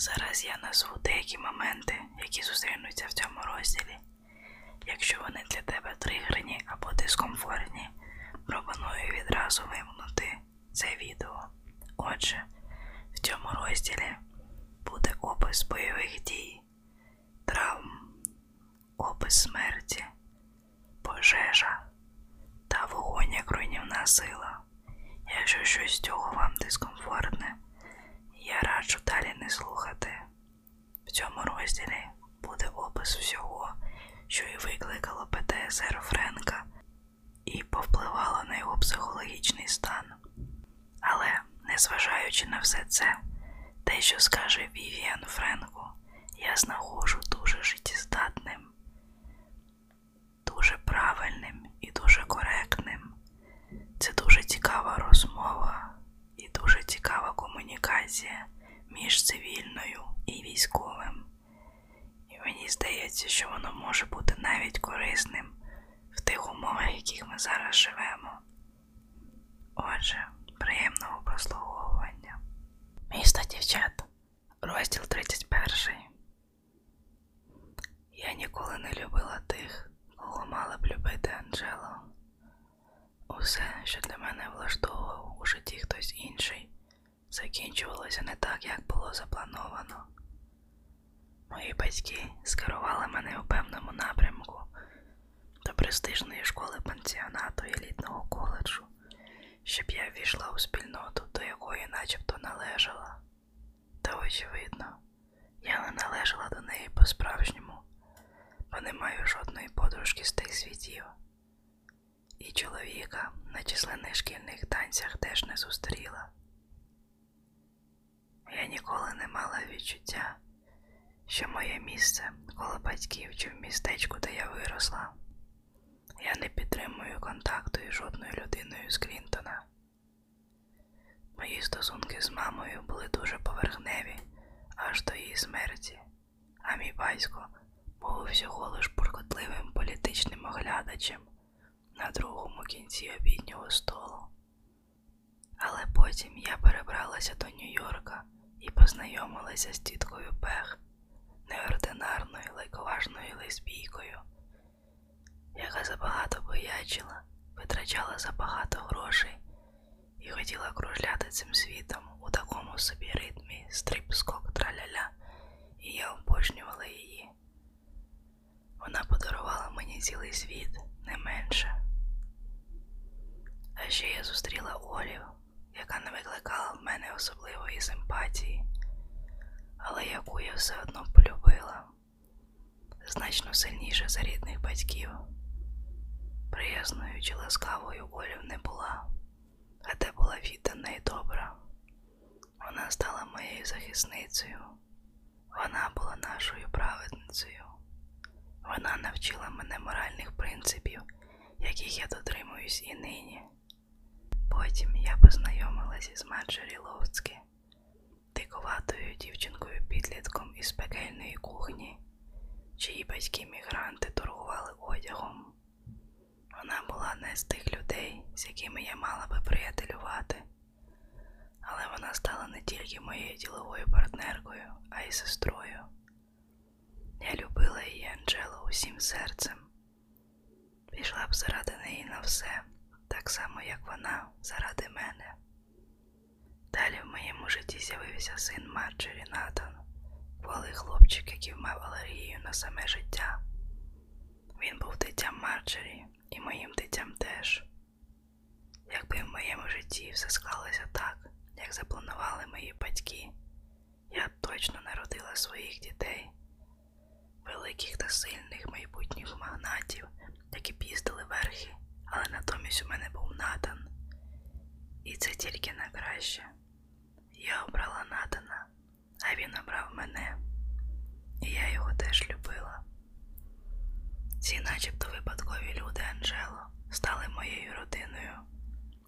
Зараз я назву деякі моменти, які зустрінуться в цьому розділі. Якщо вони для тебе тригерні або дискомфортні, пропоную відразу вимкнути це відео. Отже, в цьому розділі буде опис бойових дій, травм, опис смерті, пожежа та вогонь як руйнівна сила. Якщо щось з цього вам дискомфортне, я раджу далі не слухати. В цьому розділі буде опис всього, що і викликало ПТСР Френка і повпливало на його психологічний стан. Але, незважаючи на все це, те, що скаже Вівіан Френку, я знаходжу дуже життєздатним, дуже правильним і дуже коректним. Це дуже цікава розмова комунікація між цивільною і військовим. І мені здається, що воно може бути навіть корисним в тих умовах, в яких ми зараз живемо. Отже, приємного прослуговування. Місто дівчат, розділ 31. Я ніколи не любила тих, кого мала б любити Анджело. Усе, що для мене влаштовував у житті хтось інший, закінчувалося не так, як було заплановано. Мої батьки скерували мене у певному напрямку до престижної школи пансіонату елітного коледжу, щоб я ввійшла у спільноту, до якої начебто належала. Та очевидно, я не належала до неї по-справжньому, бо не маю жодної подружки з тих світів. І чоловіка на численних шкільних танцях теж не зустріла. Я ніколи не мала відчуття, що моє місце коло батьків чи в містечку, де я виросла. Я не підтримую контакту із жодною людиною з Клінтона. Мої стосунки з мамою були дуже поверхневі аж до її смерті, а мій батько був всього лиш буркотливим політичним оглядачем на другому кінці обіднього столу. Але потім я перебралася до Нью-Йорка і познайомилася з тіткою Пех, неординарною лайковажною лесбійкою, яка забагато боячила, витрачала забагато грошей і хотіла кружляти цим світом у такому собі ритмі стрип-скок траляля, і я обожнювала її. Вона подарувала мені цілий світ не менше. А ще я зустріла Олів, яка не викликала в мене особливої симпатії, але яку я все одно полюбила значно сильніше за рідних батьків. Приязною чи ласкавою Олів не була, проте була віддана і добра. Вона стала моєю захисницею, вона була нашою праведницею. Вона навчила мене моральних принципів, яких я дотримуюсь і нині. Потім я познайомилася з Марджорі Ловцьки, диковатою дівчинкою підлітком із пекельної кухні, чиї батьки мігранти торгували одягом. Вона була не з тих людей, з якими я мала би приятелювати, але вона стала не тільки моєю діловою партнеркою, а й сестрою. Я любила її Анджело усім серцем. Пішла б заради неї на все, так само, як вона заради мене. Далі в моєму житті з'явився син Марджорі Натан, кволий хлопчик, який мав алергію на саме життя. Він був дитям Марджорі і моїм дитям теж. Якби в моєму житті все склалося так, як запланували мої батьки, я точно народила своїх дітей великих та сильних майбутніх магнатів, які б їздили верхи, але натомість у мене був Натан. І це тільки на краще. Я обрала Натана, а він обрав мене, і я його теж любила. Ці начебто випадкові люди Анджело стали моєю родиною,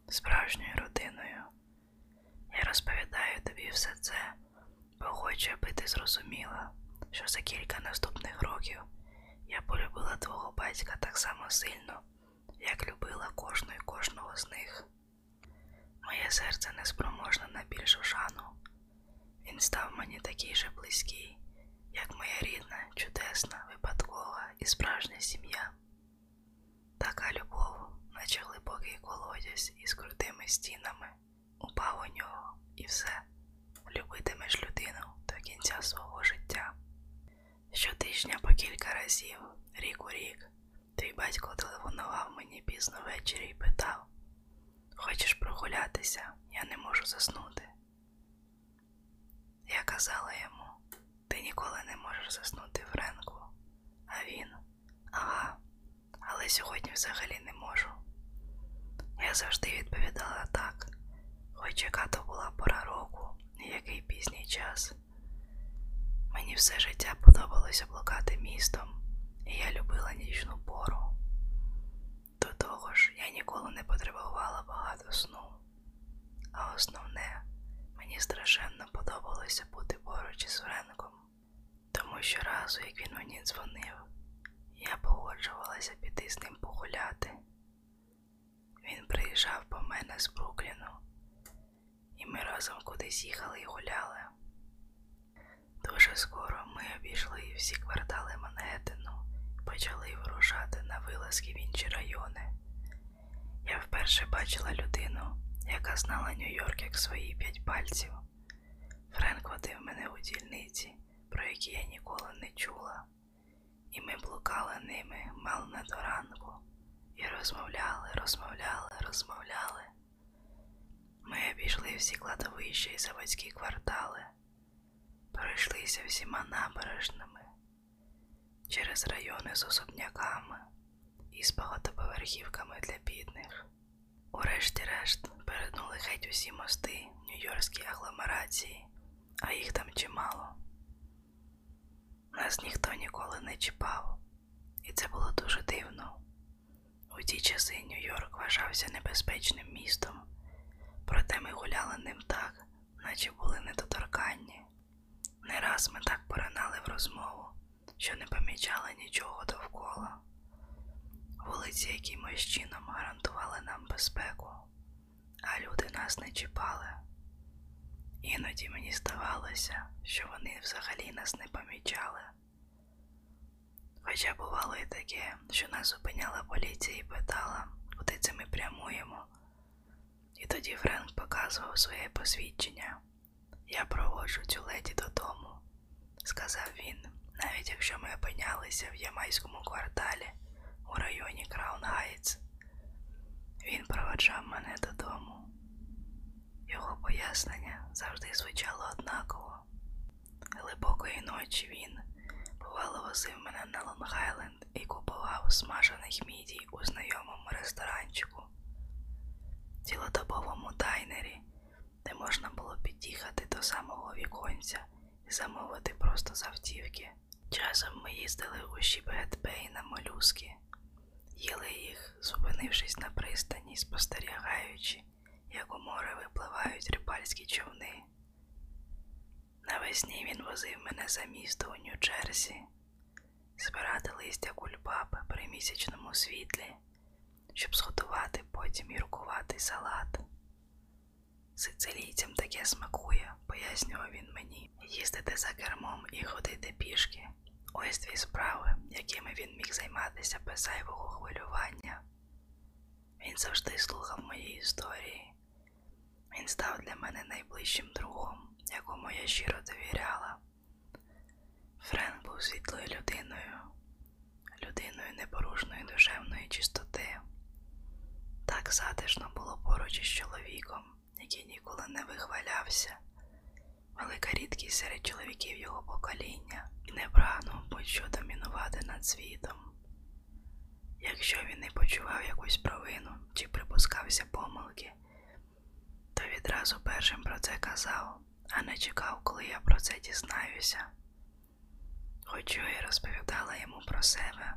справжньою родиною. Я розповідаю тобі все це, бо хочу, аби ти зрозуміла, що за кілька наступних років я полюбила твого батька так само сильно, як любила кожну і кожного з них. Моє серце не спроможне на більшу шану. Він став мені такий же близький, як моя рідна, чудесна, випадкова і справжня сім'я. Така любов, наче глибокий колодязь із крутими стінами, упав у нього і все, любитимеш людину до кінця свого життя. Щотижня по кілька разів, рік у рік, твій батько телефонував мені пізно ввечері і питав: Хочеш прогулятися, я не можу заснути. Я казала йому, ти ніколи не можеш заснути Френку. А він, ага, але сьогодні взагалі не можу. Я завжди відповідала так, хоч яка то була пора року який пізній час. Мені все життя подобалося блукати містом, і я любила нічну пору. До того ж, я ніколи не потребувала багато сну. А основне, мені страшенно подобалося бути поруч із Френком, тому що разу, як він мені дзвонив, я погоджувалася піти з ним погуляти. Він приїжджав по мене з Брукліну, і ми разом кудись їхали і гуляли. Дуже скоро ми обійшли всі і почали вирушати на вилазки в інші райони. Я вперше бачила людину, яка знала Нью-Йорк як свої п'ять пальців. Френк водив мене у дільниці, про які я ніколи не чула, і ми блукали ними мало до ранку, і розмовляли, розмовляли, розмовляли. Ми обійшли всі кладовища і заводські квартали, пройшлися всіма набережними, через райони з особняками і з багатоповерхівками для бідних. Урешті-решт перетнули геть усі мости Нью-Йоркській агломерації, а їх там чимало. Нас ніхто ніколи не чіпав, і це було дуже дивно. У ті часи Нью-Йорк вважався небезпечним містом, проте ми гуляли ним так, наче були недоторканні. Не раз ми так поринали в розмову, нічого довкола. Вулиці якимось чином гарантували нам безпеку, а люди нас не чіпали. Іноді мені здавалося, що вони взагалі нас не помічали. Хоча бувало і таке, що нас зупиняла поліція і питала, куди це ми прямуємо. І тоді Френк показував своє посвідчення. Я проводжу цю леді додому, сказав він, навіть якщо ми опинялися в Ямайському кварталі у районі Краун Гайтс. Він проводжав мене додому. Його пояснення завжди звучало однаково. Глибокої ночі він бувало возив мене на Лонг-Айленд і купував смажених мідій у знайомому ресторанчику, цілодобовому дайнері, де можна було під'їхати до самого віконця і замовити просто з автівки. Часом ми їздили у Шіпгетбей на молюски, їли їх, зупинившись на пристані, спостерігаючи, як у море випливають рибальські човни. Навесні він возив мене за місто у Нью-Джерсі, збирати листя кульбаби при місячному світлі, щоб зготувати потім гіркуватий салат. Сицилійцям таке смакує, пояснював він мені, їздити за кермом і ходити пішки. Ось дві справи, якими він міг займатися без зайвого хвилювання. Він завжди слухав мої історії. Він став для мене найближчим другом, якому я щиро довіряла. Френк був світлою людиною, людиною непорушної душевної чистоти. Так затишно було поруч із чоловіком, який ніколи не вихвалявся. Велика рідкість серед чоловіків його покоління і не прагнув будь-що домінувати над світом. Якщо він не почував якусь провину чи припускався помилки, то відразу першим про це казав, а не чекав, коли я про це дізнаюся. Хоч я розповідала йому про себе,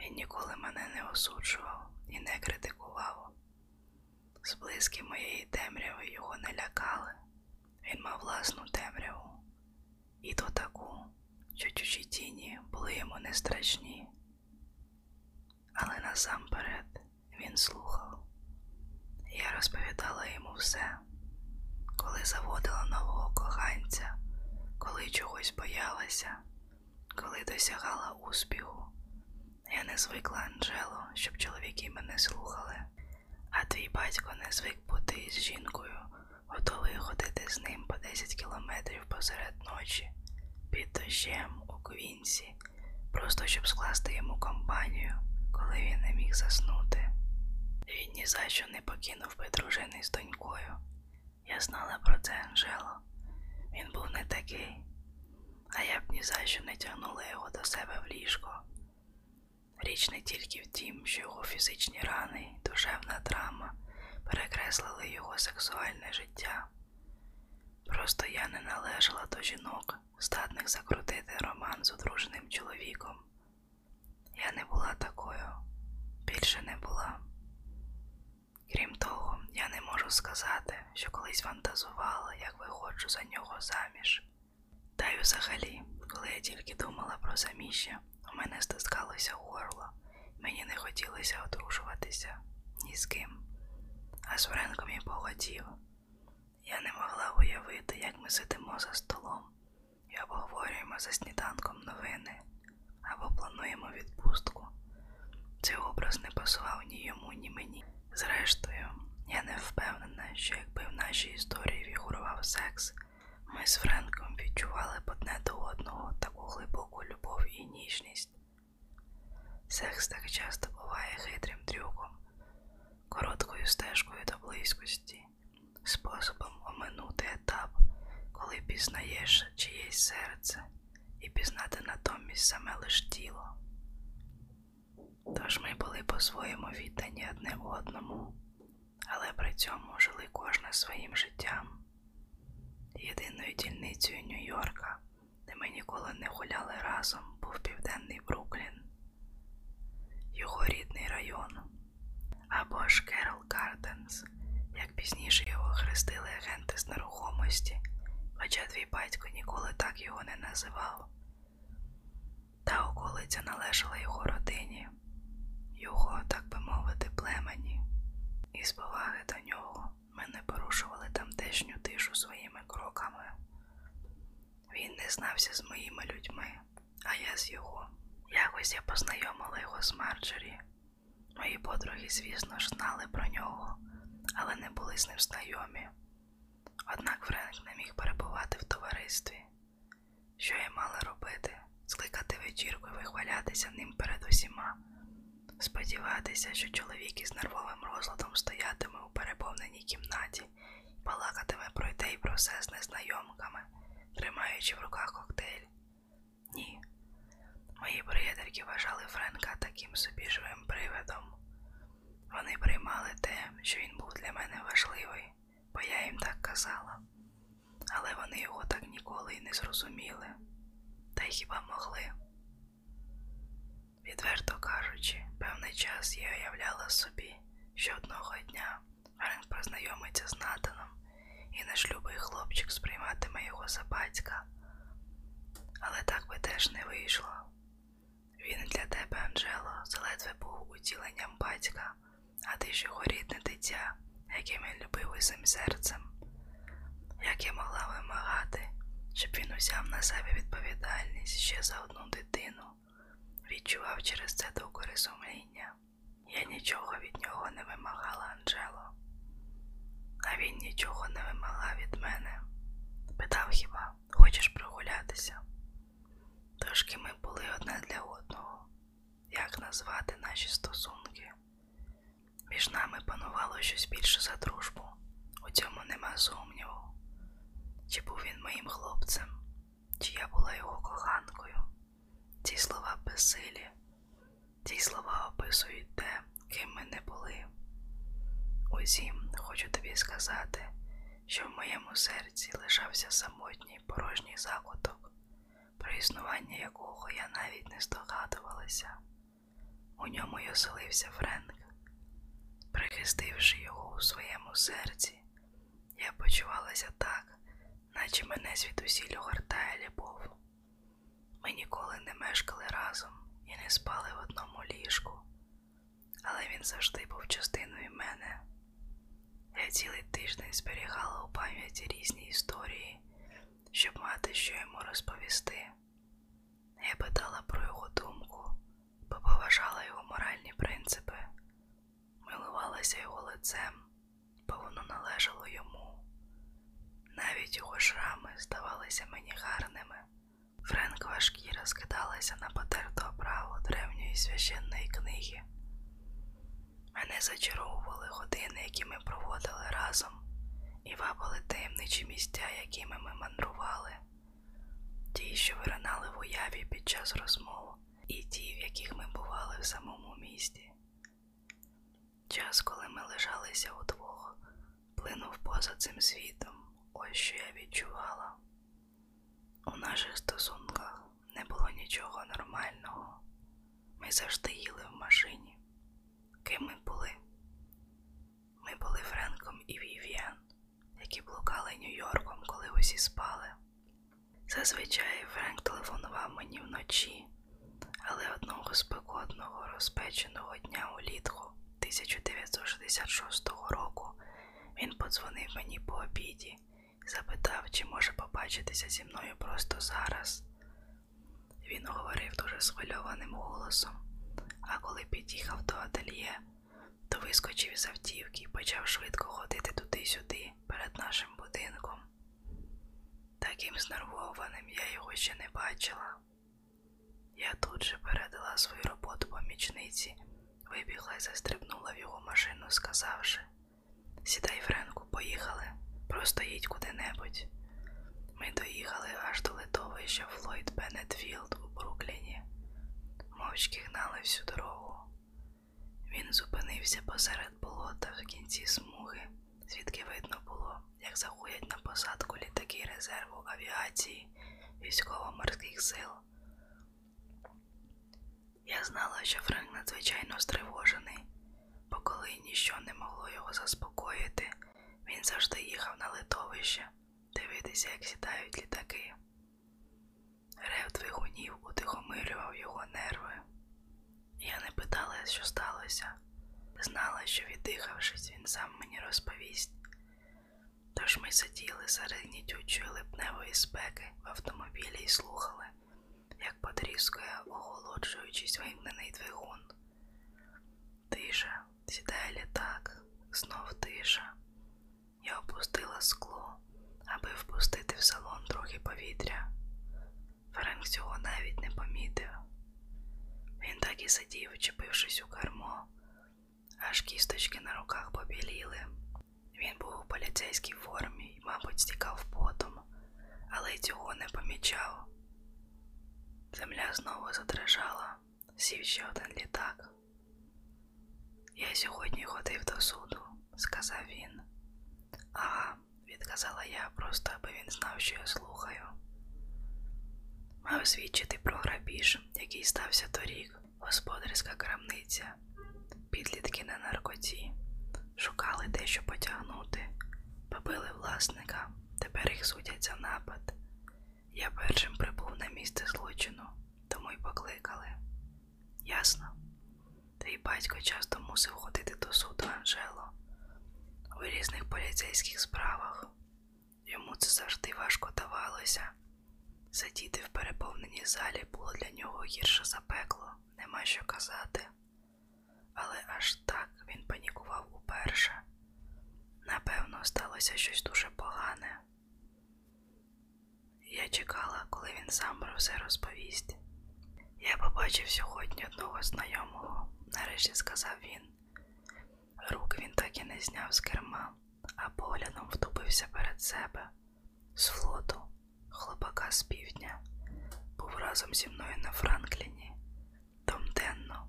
він ніколи мене не осуджував і не критикував. Зблизьки моєї темряви його не лякали. Він мав власну темряву, і то таку, що чужі тіні були йому не страшні. Але насамперед він слухав. Я розповідала йому все, коли заводила нового коханця, коли чогось боялася, коли досягала успіху. Я не звикла, Анджело, щоб чоловіки мене слухали, а твій батько не звик бути із жінкою, готовий ходити з ним по 10 кілометрів посеред ночі, під дощем у квінсі, просто щоб скласти йому компанію, коли він не міг заснути. Він ні за що не покинув би дружини з донькою. Я знала про це, Анжело. Він був не такий, а я б ні за що не тягнула його до себе в ліжко. Річ не тільки в тім, що його фізичні рани й душевна драма перекреслили його сексуальне життя. Просто я не належала до жінок, здатних закрутити роман з одруженим чоловіком. Я не була такою, більше не була. Крім того, я не можу сказати, що колись фантазувала, як виходжу за нього заміж. Та й взагалі, коли я тільки думала про заміжжя, мене стискалося горло, мені не хотілося одружуватися ні з ким. А з Френком я погодів. Я не могла уявити, як ми сидимо за столом і обговорюємо за сніданком новини або плануємо відпустку. Цей образ не пасував ні йому, ні мені. Зрештою, я не впевнена, що якби в нашій історії фігурував секс, ми з Френком відчували одне до одного таку глибоку любов і ніжність. Секс так часто буває хитрим трюком, короткою стежкою до близькості, способом оминути етап, коли пізнаєш чиєсь серце і пізнати натомість саме лиш тіло. Тож ми були по-своєму віддані одне одному, але при цьому жили кожне своїм життям. Єдиною дільницею Нью-Йорка, де ми ніколи не гуляли разом, був південний Бруклін, його рідний район, або ж Керол Гарденс, як пізніше його хрестили агенти з нерухомості, хоча твій батько ніколи так його не називав. Та околиця належала його родині, його, так би мовити, племені, і з поваги до нього ми не порушували тамтешню тишу своїми кроками. Він не знався з моїми людьми, а я з його. Якось я познайомила його з Марджорі. Мої подруги, звісно ж, знали про нього, але не були з ним знайомі. Однак Френк не міг перебувати в товаристві. Що я мала робити? Скликати вечірку і вихвалятися ним перед усіма, сподіватися, що чоловік із нервовим розладом стоятиме у переповненій кімнаті і балакатиме про те й про все з незнайомками, тримаючи в руках коктейль. Ні. Мої приятельки вважали Френка таким собі живим привидом. Вони приймали те, що він був для мене важливий, бо я їм так казала. Але вони його так ніколи й не зрозуміли. Та й хіба могли? Відверто кажучи, певний час я уявляла собі, що одного дня Френк познайомиться з Натаном, і наш любий хлопчик сприйматиме його за батька. Але так би теж не вийшло. Він для тебе, Анджело, заледве був утіленням батька, а ти ж його рідне дитя, яке він любив усім серцем. Як я могла вимагати, щоб він узяв на себе відповідальність ще за одну дитину, відчував через це докори сумління. Я нічого від нього не вимагала, Анджело, а він нічого не вимагав від мене. Питав хіба, хочеш прогулятися? Тож ким ми були одне для одного, як назвати наші стосунки? Між нами панувало щось більше за дружбу, у цьому нема сумніву. Чи був він моїм хлопцем, чи я була його коханкою? Ці слова безсилі, ці слова описують те, ким ми не були. Усім хочу тобі сказати, що в моєму серці лишався самотній порожній закуток, про існування якого я навіть не здогадувалася. У ньому й оселився Френк. Прихистивши його у своєму серці, я почувалася так, наче мене звідусіль огортає любов. Ми ніколи не мешкали разом і не спали в одному ліжку, але він завжди був частиною мене. Я цілий тиждень зберігала у пам'яті різні історії, щоб мати що йому розповісти. Я питала про його думку, бо поважала його моральні принципи, милувалася його лицем, бо воно належало йому. Навіть його шрами здавалися мені гарними. Френкова шкіра скидалася на потерту оправу древньої священної книги. Мене зачаровували години, які ми проводили разом, і вабили таємничі місця, якими ми мандрували, ті, що виринали в уяві під час розмов, і ті, в яких ми бували в самому місті. Час, коли ми лежалися удвох, плинув поза цим світом, ось що я відчувала. У наших стосунках не було нічого нормального. Ми завжди їли в машині. Ким ми були? Ми були Френком і Вів'ян, які блукали Нью-Йорком, коли усі спали. Зазвичай Френк телефонував мені вночі, але одного спекотного розпеченого дня улітку 1966 року він подзвонив мені по обіді запитав, чи може побачитися зі мною просто зараз. Він говорив дуже схвильованим голосом, а коли під'їхав до ательє, то вискочив із автівки і почав швидко ходити туди-сюди перед нашим будинком. Таким знервованим я його ще не бачила. Я тут же передала свою роботу помічниці, вибігла і застрибнула в його машину, сказавши Сідай, Френку, поїхали, просто їдь куди-небудь. Ми доїхали аж до летовища Флойд Беннет-Філд у Брукліні, мовчки гнали всю дорогу. Він зупинився посеред болота в кінці смуги, звідки видно було, як заходять на посадку літаки резерву авіації військово-морських сил. Я знала, що Френк надзвичайно стривожений, бо коли ніщо не могло його заспокоїти, він завжди їхав на литовище дивитися, як сідають літаки. Рев двигунів утихомирював його нерви. Я не питала, що сталося, знала, що віддихавшись, він сам мені розповість. Тож ми сиділи серед гнітючої липневої спеки в автомобілі і слухали, як потріскує, охолоджуючись вимкнений двигун. Тиша, сідає літак, знов тиша. Я опустила скло, аби впустити в салон трохи повітря. Френк цього навіть не помітив. Він так і сидів, вчепившись у кермо, аж кісточки на руках побіліли. Він був у поліцейській формі і, мабуть, стікав потом, але цього не помічав. Земля знову задрижала, сів ще один літак. Я сьогодні ходив до суду, сказав він. Ага, відказала я, просто аби він знав, що я слухаю. Мав свідчити про грабіж, який стався торік, господарська крамниця, підлітки на наркоті, шукали де що потягнути, побили власника, тепер їх судять за напад. Я першим прибув на місце злочину, тому й покликали. Ясно? Твій батько часто мусив ходити до суду Анжело у різних поліцейських справах. Йому це завжди важко давалося. Сидіти в переповненій залі було для нього гірше за пекло, нема що казати. Але аж так він панікував уперше. Напевно, сталося щось дуже погане. Я чекала, коли він сам про все розповість. Я побачив сьогодні одного знайомого, нарешті сказав він. Рук він так і не зняв з керма, а поглядом втупився перед себе з флоту, хлопака з півдня, був разом зі мною на Франкліні. Том Денно.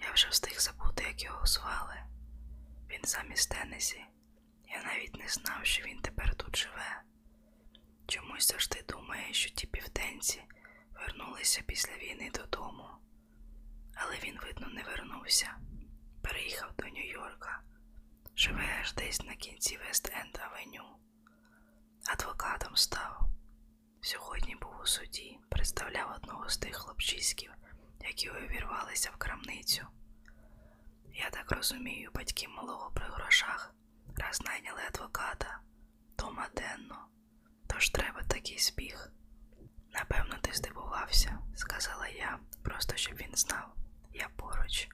Я вже встиг забути, як його звали. Він сам із Теннесі. Я навіть не знав, що він тепер тут живе. Чомусь завжди думає, що ті південці вернулися після війни додому. Але він, видно, не вернувся. Переїхав до Нью-Йорка. Живе аж десь на кінці Вест-Енд Авеню. Адвокатом став. Сьогодні був у суді, представляв одного з тих хлопчиськів, які увірвалися в крамницю. Я так розумію, батьки малого при грошах раз найняли адвоката Тома Денно. Тож треба такий збіг. Напевно, ти здивувався, сказала я, просто щоб він знав, я поруч.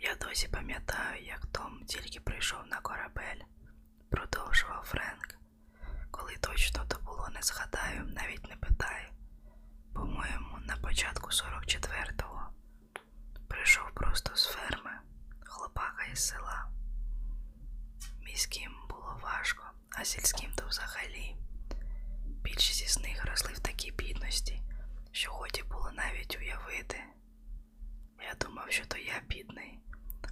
Я досі пам'ятаю, як Том тільки прийшов на корабель, продовжував Френк. Коли точно то було, не згадаю, навіть не питай. По-моєму, на початку 44-го прийшов просто з ферми, хлопака із села. Міським було важко, а сільським то взагалі. Більшість із них росли в такій бідності, що годі було навіть уявити. Я думав, що то я бідний,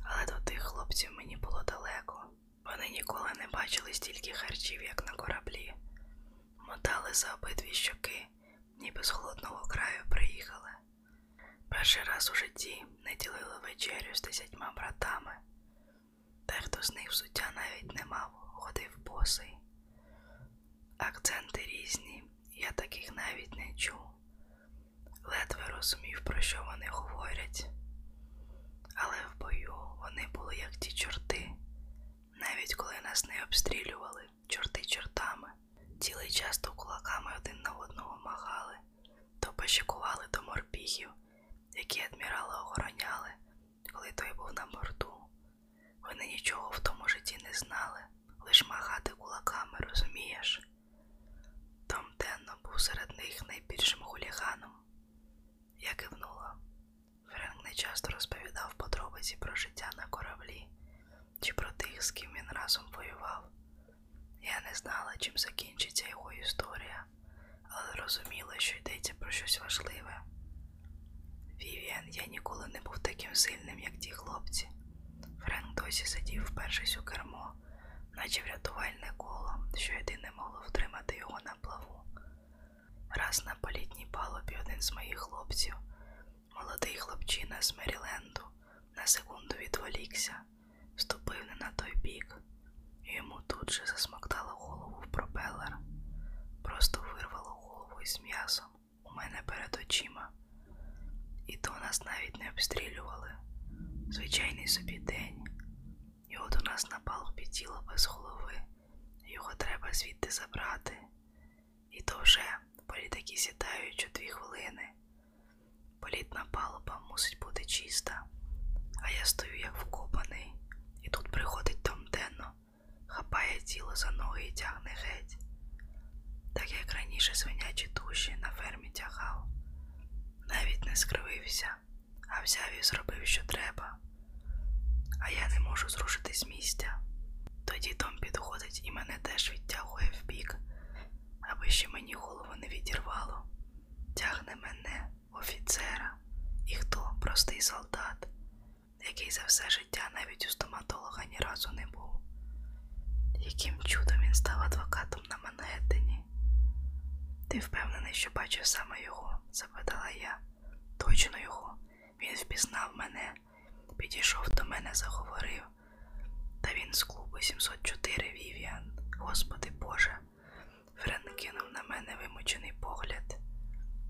але до тих хлопців мені було далеко. Вони ніколи не бачили стільки харчів, як на кораблі. Мотали за обидві щоки, ніби з холодного краю приїхали. Перший раз у житті не ділили вечерю з десятьма братами. Дехто з них взуття навіть не мав, ходив босий. Акценти різні, я таких навіть не чув. Ледве розумів, про що вони говорять. Але в бою вони були як ті чорти. Навіть коли нас не обстрілювали, чорти чортами, цілий час то кулаками один на одного махали, то пощекували до морпіхів, які адмірала охороняли, коли той був на борту. Вони нічого в тому житті не знали, лиш махати кулаками, розумієш? Том Тенно був серед них найбільшим хуліганом. Я кивнула. Френк не часто розповідав подробиці про життя на кораблі чи про тих, з ким він разом воював. Я не знала, чим закінчиться його історія, але розуміла, що йдеться про щось важливе. Вівіан, я ніколи не був таким сильним, як ті хлопці. Френк досі сидів впершись у кермо, наче врятувальне коло, що єдине могло втримати його на плаву. Раз на політній палубі один з моїх хлопців, молодий хлопчина з Меріленду, на секунду відволікся, ступив не на той бік, і йому тут же засмоктало голову в пропелер. Просто вирвало голову із м'ясом у мене перед очима. І то нас навіть не обстрілювали. Звичайний собі день. І от у нас на палубі тіло без голови. Його треба звідти забрати. І то вже політики сідають у дві хвилини. Політна палуба мусить бути чиста, а я стою як вкопаний, і тут приходить Том Денно, хапає тіло за ноги і тягне геть, так як раніше свинячі душі на фермі тягав. Навіть не скривився, а взяв і зробив, що треба. А я не можу зрушити з місця. Тоді Том підходить і мене теж відтягує вбік, аби ще мені голову не відірвало. Тягне мене, офіцера, і хто простий солдат, який за все життя навіть у стоматолога ні разу не був. Яким чудом він став адвокатом на Манхеттені? Ти впевнений, що бачив саме його? запитала я. Точно його. Він впізнав мене, підійшов до мене, заговорив. Та він з клубу 704 Вівіан. Господи Боже. Френ кинув на мене вимучений погляд.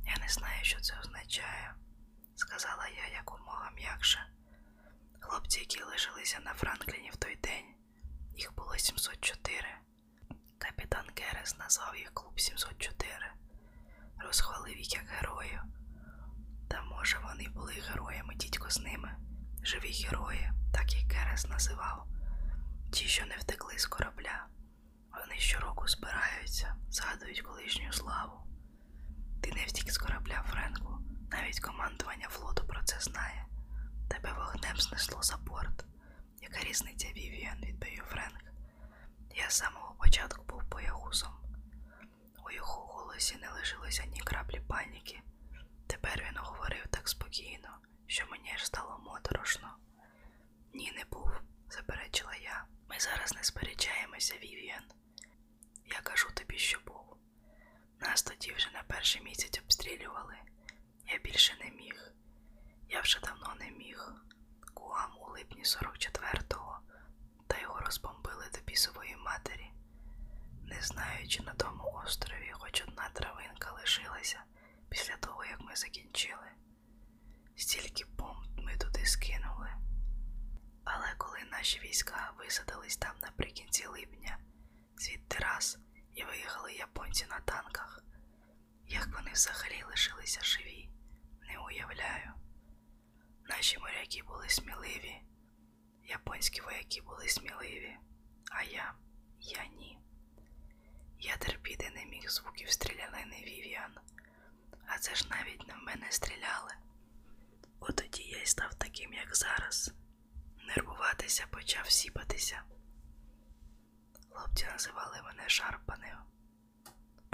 Я не знаю, що це означає, сказала я якомога м'якше. Хлопці, які лишилися на Франкліні в той день, їх було 704. Капітан Керес назвав їх клуб 704, розхвалив їх як героїв. Та може вони були героями дідько з ними, живі герої, так і Керес називав. Ті, що не втекли з корабля. Вони щороку збираються, згадують колишню славу. Ти не втік з корабля, Френку, навіть командування флоту про це знає. Тебе вогнем знесло за борт. Яка різниця Вівіан, відповів Френк. Я з самого початку був боягузом. У його голосі не лишилося ні краплі паніки. Тепер він говорив так спокійно, що мені аж стало моторошно. Ні, не був, заперечила я. Ми зараз не сперечаємося, Вівіан. Я кажу тобі, що тоді вже на перший місяць обстрілювали. Я більше не міг. Я вже давно не міг. Гуам у липні 44-го, та його розбомбили до бісової матері. Не знаю, чи на тому острові хоч одна травинка лишилася після того, як ми закінчили. Стільки бомб ми туди скинули. Але коли наші війська висадились там наприкінці липня, звідти раз і виїхали японці на танках, я взагалі лишилися живі, не уявляю. Наші моряки були сміливі, японські вояки були сміливі, а я, я ні. Я терпіти не міг звуків стрілянини Вівіан, а це ж навіть не в мене стріляли. От тоді я й став таким, як зараз. Нервуватися почав сіпатися. Хлопці називали мене шарпанею.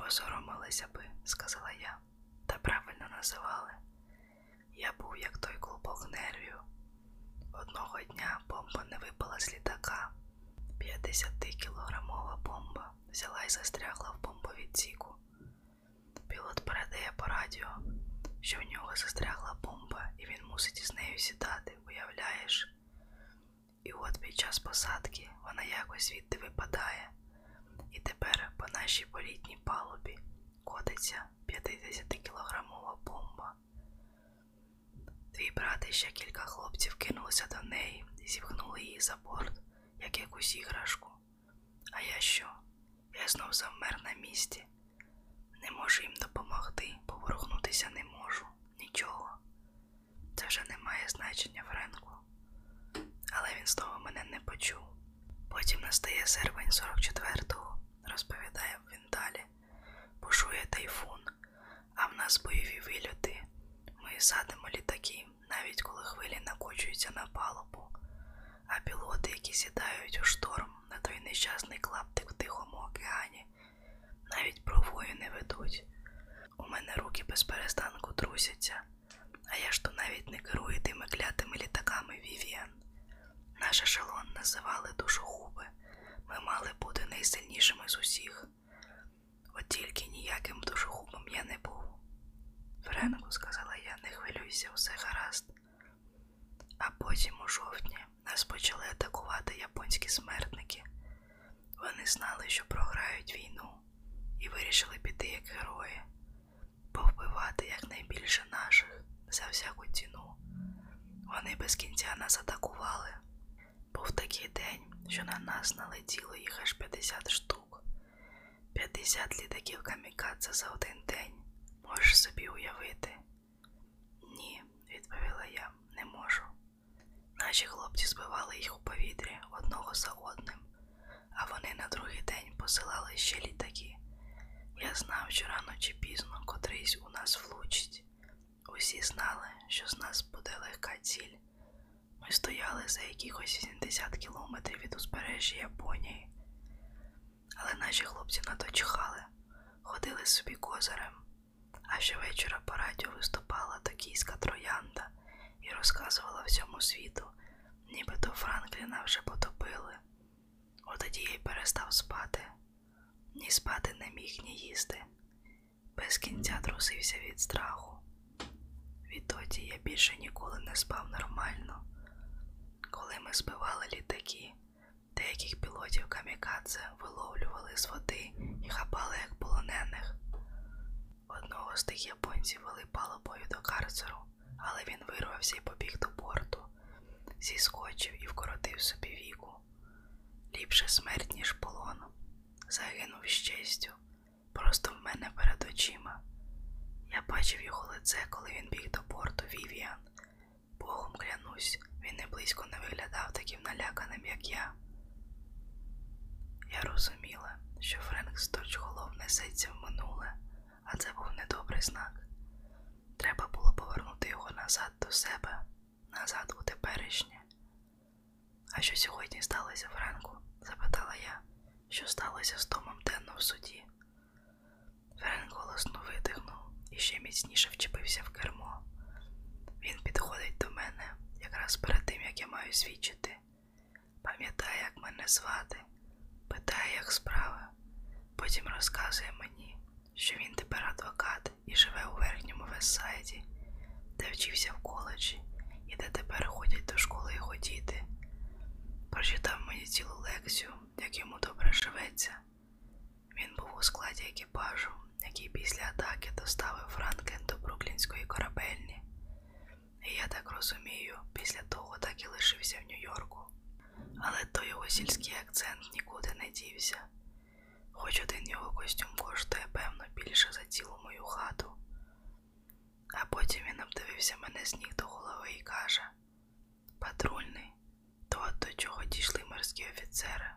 Посоромилися би, сказала я, та правильно називали. Я був як той клубок нервів. Одного дня бомба не випала з літака. 50-кілограмова бомба взяла і застрягла в бомбовідсіку. Пілот передає по радіо, що в нього застрягла бомба, і він мусить із нею сідати, уявляєш? І от під час посадки вона якось звідти випадає, нашій політній палубі котиться 50-кілограмова бомба. Твій брат і ще кілька хлопців кинулися до неї і зіпхнули її за борт, як якусь іграшку. А я що? Я знов завмер на місці. Не можу їм допомогти, поворухнутися не можу. Нічого. Це вже не має значення, Френку. Але він знову мене не почув. Потім настає серпень 44-го, розповідає він далі. Бушує тайфун, а в нас бойові вильоти. Ми садимо літаки, навіть коли хвилі накочуються на палубу. А пілоти, які сідають у шторм на той нещасний клаптик в Тихому океані, навіть бровою не ведуть. У мене руки без перестанку трусяться, а я ж то навіть не керую тими клятими літаками Вівіан. Наш ешелон називали душогуби. Ми мали бути найсильнішими з усіх. От тільки ніяким душогубом я не був. Френку, сказала я, не хвилюйся, все гаразд. А потім у жовтні нас почали атакувати японські смертники. Вони знали, що програють війну, і вирішили піти як герої, повбивати якнайбільше наших за всяку ціну. Вони без кінця нас атакували. Був такий день, що на нас налетіло їх аж 50 штук. 50 літаків камікадзе за один день. Можеш собі уявити? Ні, відповіла я, не можу. Наші хлопці збивали їх у повітрі одного за одним, а вони на другий день посилали ще літаки. Я знав, що рано чи пізно котрийсь у нас влучить. Усі знали, що з нас буде легка ціль. Ми стояли за якихось 80 кілометрів від узбережжя Японії. Але наші хлопці надто чхали, ходили собі козирем. А щовечора по радіо виступала токійська троянда і розказувала всьому світу, нібито Франкліна вже потопили. От тоді я й перестав спати. Ні спати не міг, ні їсти. Без кінця трусився від страху. Відтоді я більше ніколи не спав нормально. Коли ми збивали літаки, деяких пілотів камікадзе виловлювали з води і хапали як полонених. Одного з тих японців вели палубою до карцеру, але він вирвався і побіг до порту, зіскочив і вкоротив собі віку. Ліпше смерть, ніж полон. Загинув з честю, просто в мене перед очима. Я бачив його лице, коли він біг до порту Вівіан. Богом клянусь, він не близько не виглядав таким наляканим, як я. Я розуміла, що Френк Сторчголов несеться в минуле, а це був недобрий знак. Треба було повернути його назад до себе, назад у теперішнє. А що сьогодні сталося, Френку? запитала я, що сталося з Томом Денно в суді. Френк голосно видихнув і ще міцніше вчепився в кермо. Він підходить до мене якраз перед тим, як я маю свідчити. Пам'ятає, як мене звати, питає, як справи. Потім розказує мені, що він тепер адвокат і живе у верхньому Вестсайді, де вчився в коледжі і де тепер ходять до школи його діти. Прочитав мені цілу лекцію, як йому добре живеться. Він був у складі екіпажу, який після атаки доставив Франклін до Бруклінської корабельні. І я так розумію, після того так і лишився в Нью-Йорку. Але той його сільський акцент нікуди не дівся. Хоч один його костюм коштує, певно, більше за цілу мою хату. подивився мене з ніг до голови і каже: Патрульний, то от до чого дійшли морські офіцери.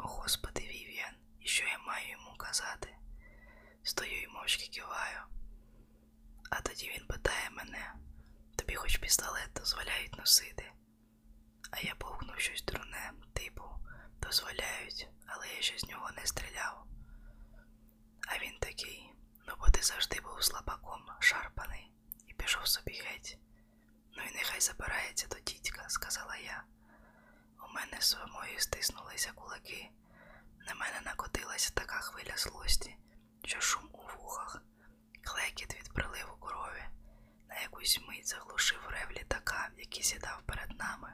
О господи, Вів'ян, і що я маю йому казати? Стою і мовчки киваю. А тоді він питає мене, тобі хоч пістолет дозволяють носити. А я повкнув щось дурне, типу, дозволяють, але я ще з нього не стріляв. А він такий, ну бо ти завжди був слабаком, шарпаний, і пішов собі геть. Ну і нехай забирається до дідька, сказала я. У мене самої стиснулися кулаки. На мене накотилася така хвиля злості, що шум у вухах, клекіт від приливу крові, на якусь мить заглушив рев літака, який сідав перед нами.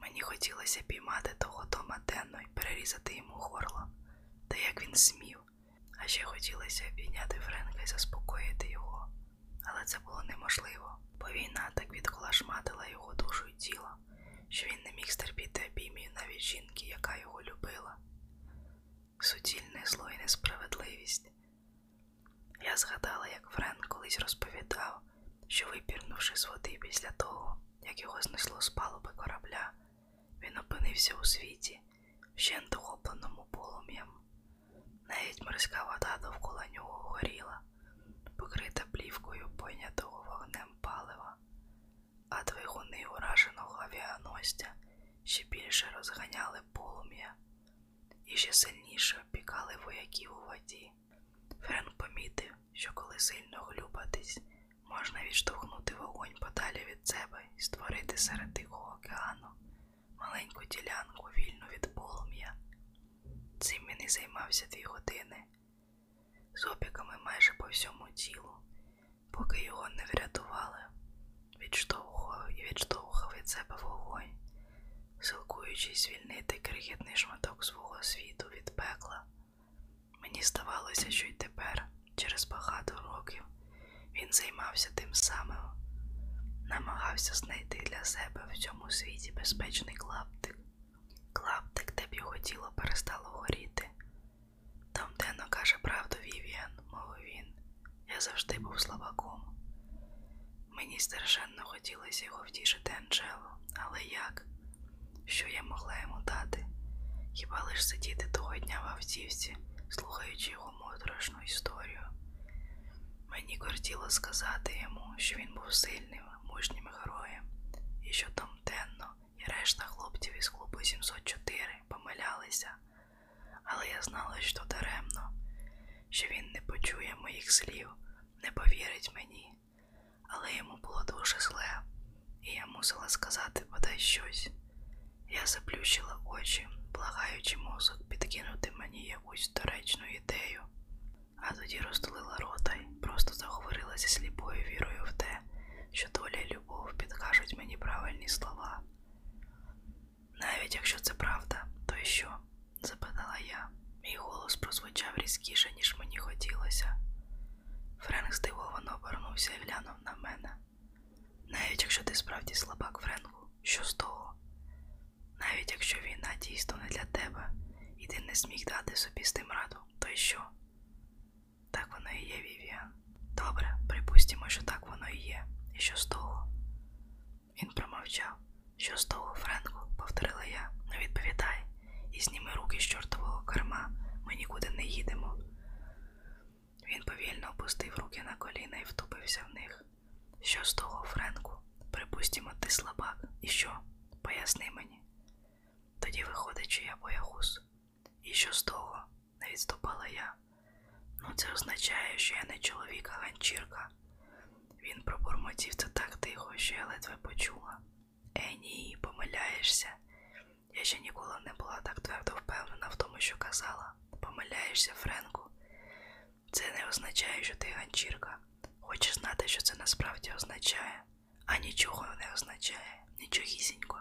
Мені хотілося піймати того Тома Тенно і перерізати йому горло, та як він смів, а ще хотілося обійняти Френка і заспокоїти його, але це було неможливо, бо війна так відколашматила його душу і тіло, що він не міг стерпіти обіймів навіть жінки, яка його любила. Суцільне зло і несправедливість. Я згадала, як Френк колись розповідав, що випірнувши з води після того, як його знесло з палуби корабля, він опинився у світі, вщент охопленому полум'ям. Навіть морська вода довкола нього горіла, покрита плівкою пойнятого вогнем палива, а двигуни ураженого авіаносця ще більше розганяли полум'я і ще сильніше опікали вояків у воді. Френк помітив, що коли сильно глюбатись, можна відштовхнути вогонь подалі від себе і створити серед Тихого океану маленьку ділянку вільну від полум'я. Цим він і займався дві години, з опіками майже по всьому тілу, поки його не врятували, відштовхував і відштовхував від себе вогонь, силкуючись звільнити крихітний шматок свого світу від пекла. Мені здавалося, що й тепер, через багато років, він займався тим самим, намагався знайти для себе в цьому світі безпечний клаптик, клаптик, де б його тіло перестало горіти. Том Дено каже правду Вівіан, мовив він. Я завжди був слабаком. Мені страшенно хотілося його втішити Анджело, але як? Що я могла йому дати? Хіба лиш сидіти того дня в автівці, слухаючи його моторошну історію? Мені кортіло сказати йому, що він був сильним, мужнім героями, і що там денно і решта хлопців із клубу 704 помилялися, але я знала, що даремно, що він не почує моїх слів, не повірить мені, але йому було дуже зле, і я мусила сказати бодай щось. Я заплющила очі, благаючи мозок підкинути мені якусь доречну ідею, а тоді розтулила рота й просто заговорила зі сліпою вірою в те, що доля і любов підкажуть мені правильні слова. Навіть якщо це правда, то й що? запитала я. Мій голос прозвучав різкіше, ніж мені хотілося. Френк здивовано обернувся і глянув на мене. Навіть якщо ти справді слабак, Френку, що з того? Навіть якщо війна дійсно не для тебе, і ти не зміг дати собі з тим раду, то й що? Так воно і є, Вівіан. Добре, припустимо, що так воно і є. І що з того? Він промовчав. Що з того, Френку? повторила я. Не відповідай і зніми руки з чортового керма. Ми нікуди не їдемо. Він повільно опустив руки на коліна і втупився в них. Що з того, Френку? Припустимо, ти слабак. І що? Поясни мені. Тоді виходить, що я боягуз. І що з того? не відступала я. Ну, це означає, що я не чоловік, а ганчірка. Він пробурмотів це так тихо, що я ледве почула. Е, ні, помиляєшся. Я ще ніколи не була так твердо впевнена в тому, що казала. Помиляєшся, Френку. Це не означає, що ти ганчірка. Хочеш знати, що це насправді означає, а нічого не означає, нічогісінько.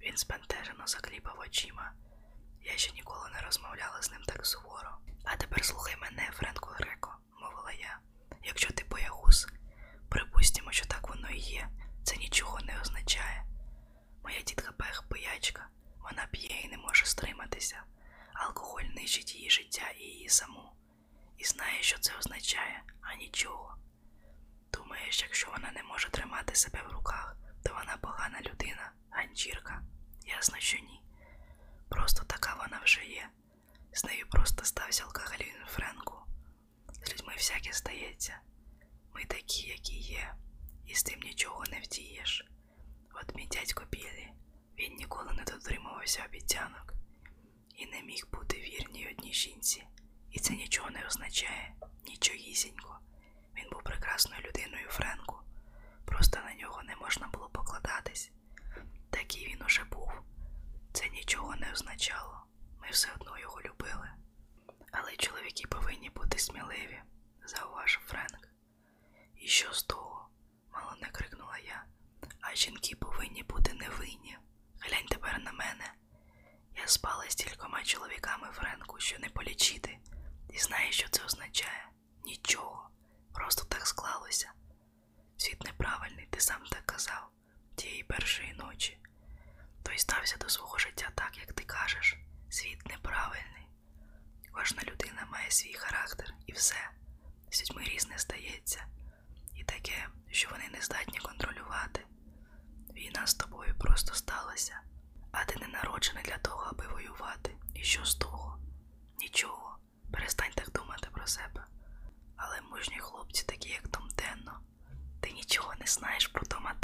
Він збентежено закліпав очима. Я ще ніколи не розмовляла з ним так суворо. А тепер слухай мене, Френко Греко, мовила я. Якщо ти боягуз, припустимо, що так воно і є. Це нічого не означає. Моя тітка Пех пиячка, вона п'є і не може стриматися. Алкоголь нищить її життя і її саму. І знає, що це означає, а нічого. Думаєш, якщо вона не може тримати себе в руках, вона погана людина, ганчірка? Ясно, що ні. Просто така вона вже є. З нею просто стався алкоголін Френку. З людьми всяке стається. Ми такі, які є, і з тим нічого не вдієш. От мій дядько Білі, він ніколи не дотримувався обіцянок і не міг бути вірній одній жінці. І це нічого не означає, нічогісінько. Він був прекрасною людиною Френку. Просто на нього не можна було покладатись. Такий він уже був. Це нічого не означало. Ми все одно його любили. Але чоловіки повинні бути сміливі, зауважив Френк. І що з того? мало не крикнула я. А жінки повинні бути невинні. Глянь тепер на мене. Я спала з кількома чоловіками Френку, що не полічити. І знаєш, що це означає? Нічого. Просто так склалося. Світ неправильний, ти сам так казав, тієї першої ночі. Той стався до свого життя так, як ти кажеш. Світ неправильний. Кожна людина має свій характер і все. З людьми різне стається. І таке, що вони не здатні контролювати. Війна з тобою просто сталася, а ти не народжений для того, аби воювати. І що з того? Нічого. Перестань так думати про себе. Але мужні хлопці, такі Том Тенно, ти нічого не знаєш про Тома.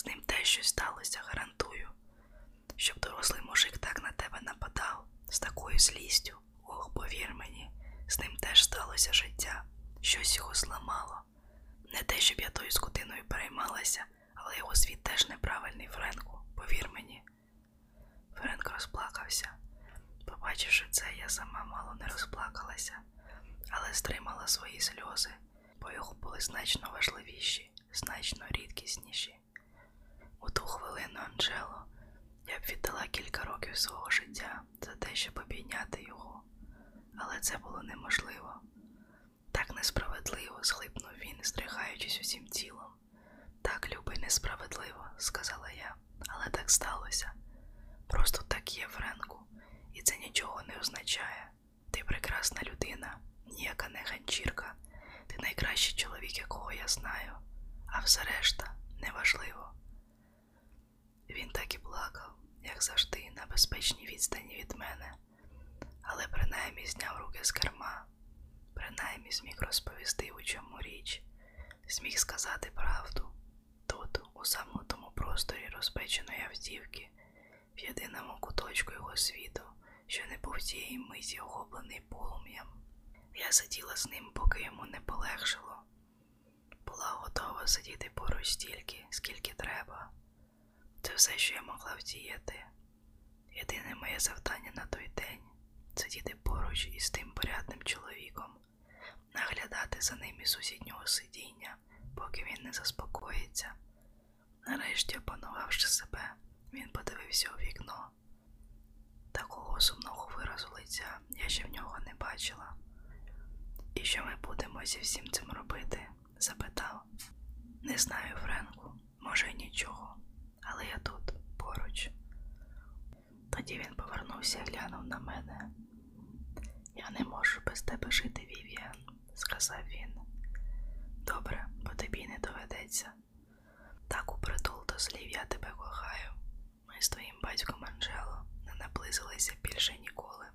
З ним те щось сталося, гарантую. Щоб дорослий мужик так на тебе нападав, з такою злістю. Ох, повір мені, з ним теж сталося життя, щось його зламало. Не те, щоб я тою скотиною переймалася, але його світ теж неправильний, Френку, повір мені. Френк розплакався. Побачивши це, я сама мало не розплакалася, але стримала свої сльози, бо його були значно важливіші, значно рідкісніші. У ту хвилину Анджело я б віддала кілька років свого життя за те, щоб обійняти його, але це було неможливо. Так несправедливо, схлипнув він, здригаючись усім тілом. Так, любий, несправедливо, сказала я, але так сталося. Просто так є, Френку, і це нічого не означає. Ти прекрасна людина, ніяка не ганчірка. Ти найкращий чоловік, якого я знаю, а все решта неважливо. Він так і плакав, як завжди, на безпечній відстані від мене, але принаймні зняв руки з керма, принаймні зміг розповісти, у чому річ, зміг сказати правду. Тут, у самотому просторі розпеченої автівки, в єдиному куточку його світу, що не був тієї миті охоплений полум'ям. Я сиділа з ним, поки йому не полегшило. Була готова сидіти поруч стільки, скільки треба. Це все, що я могла вдіяти. Єдине моє завдання на той день сидіти поруч із тим порядним чоловіком, наглядати за ним із сусіднього сидіння, поки він не заспокоїться. Нарешті, опанувавши себе, він подивився у вікно. Такого сумного виразу лиця я ще в нього не бачила. І що ми будемо зі всім цим робити? запитав. Не знаю, Френку, може й нічого, але я тут поруч. Тоді він повернувся і глянув на мене. Я не можу без тебе жити, Вів'ян, сказав він. Добре, бо тобі не доведеться. Так упритул до слів я тебе кохаю. Ми з твоїм батьком Анджело не наблизилися більше ніколи.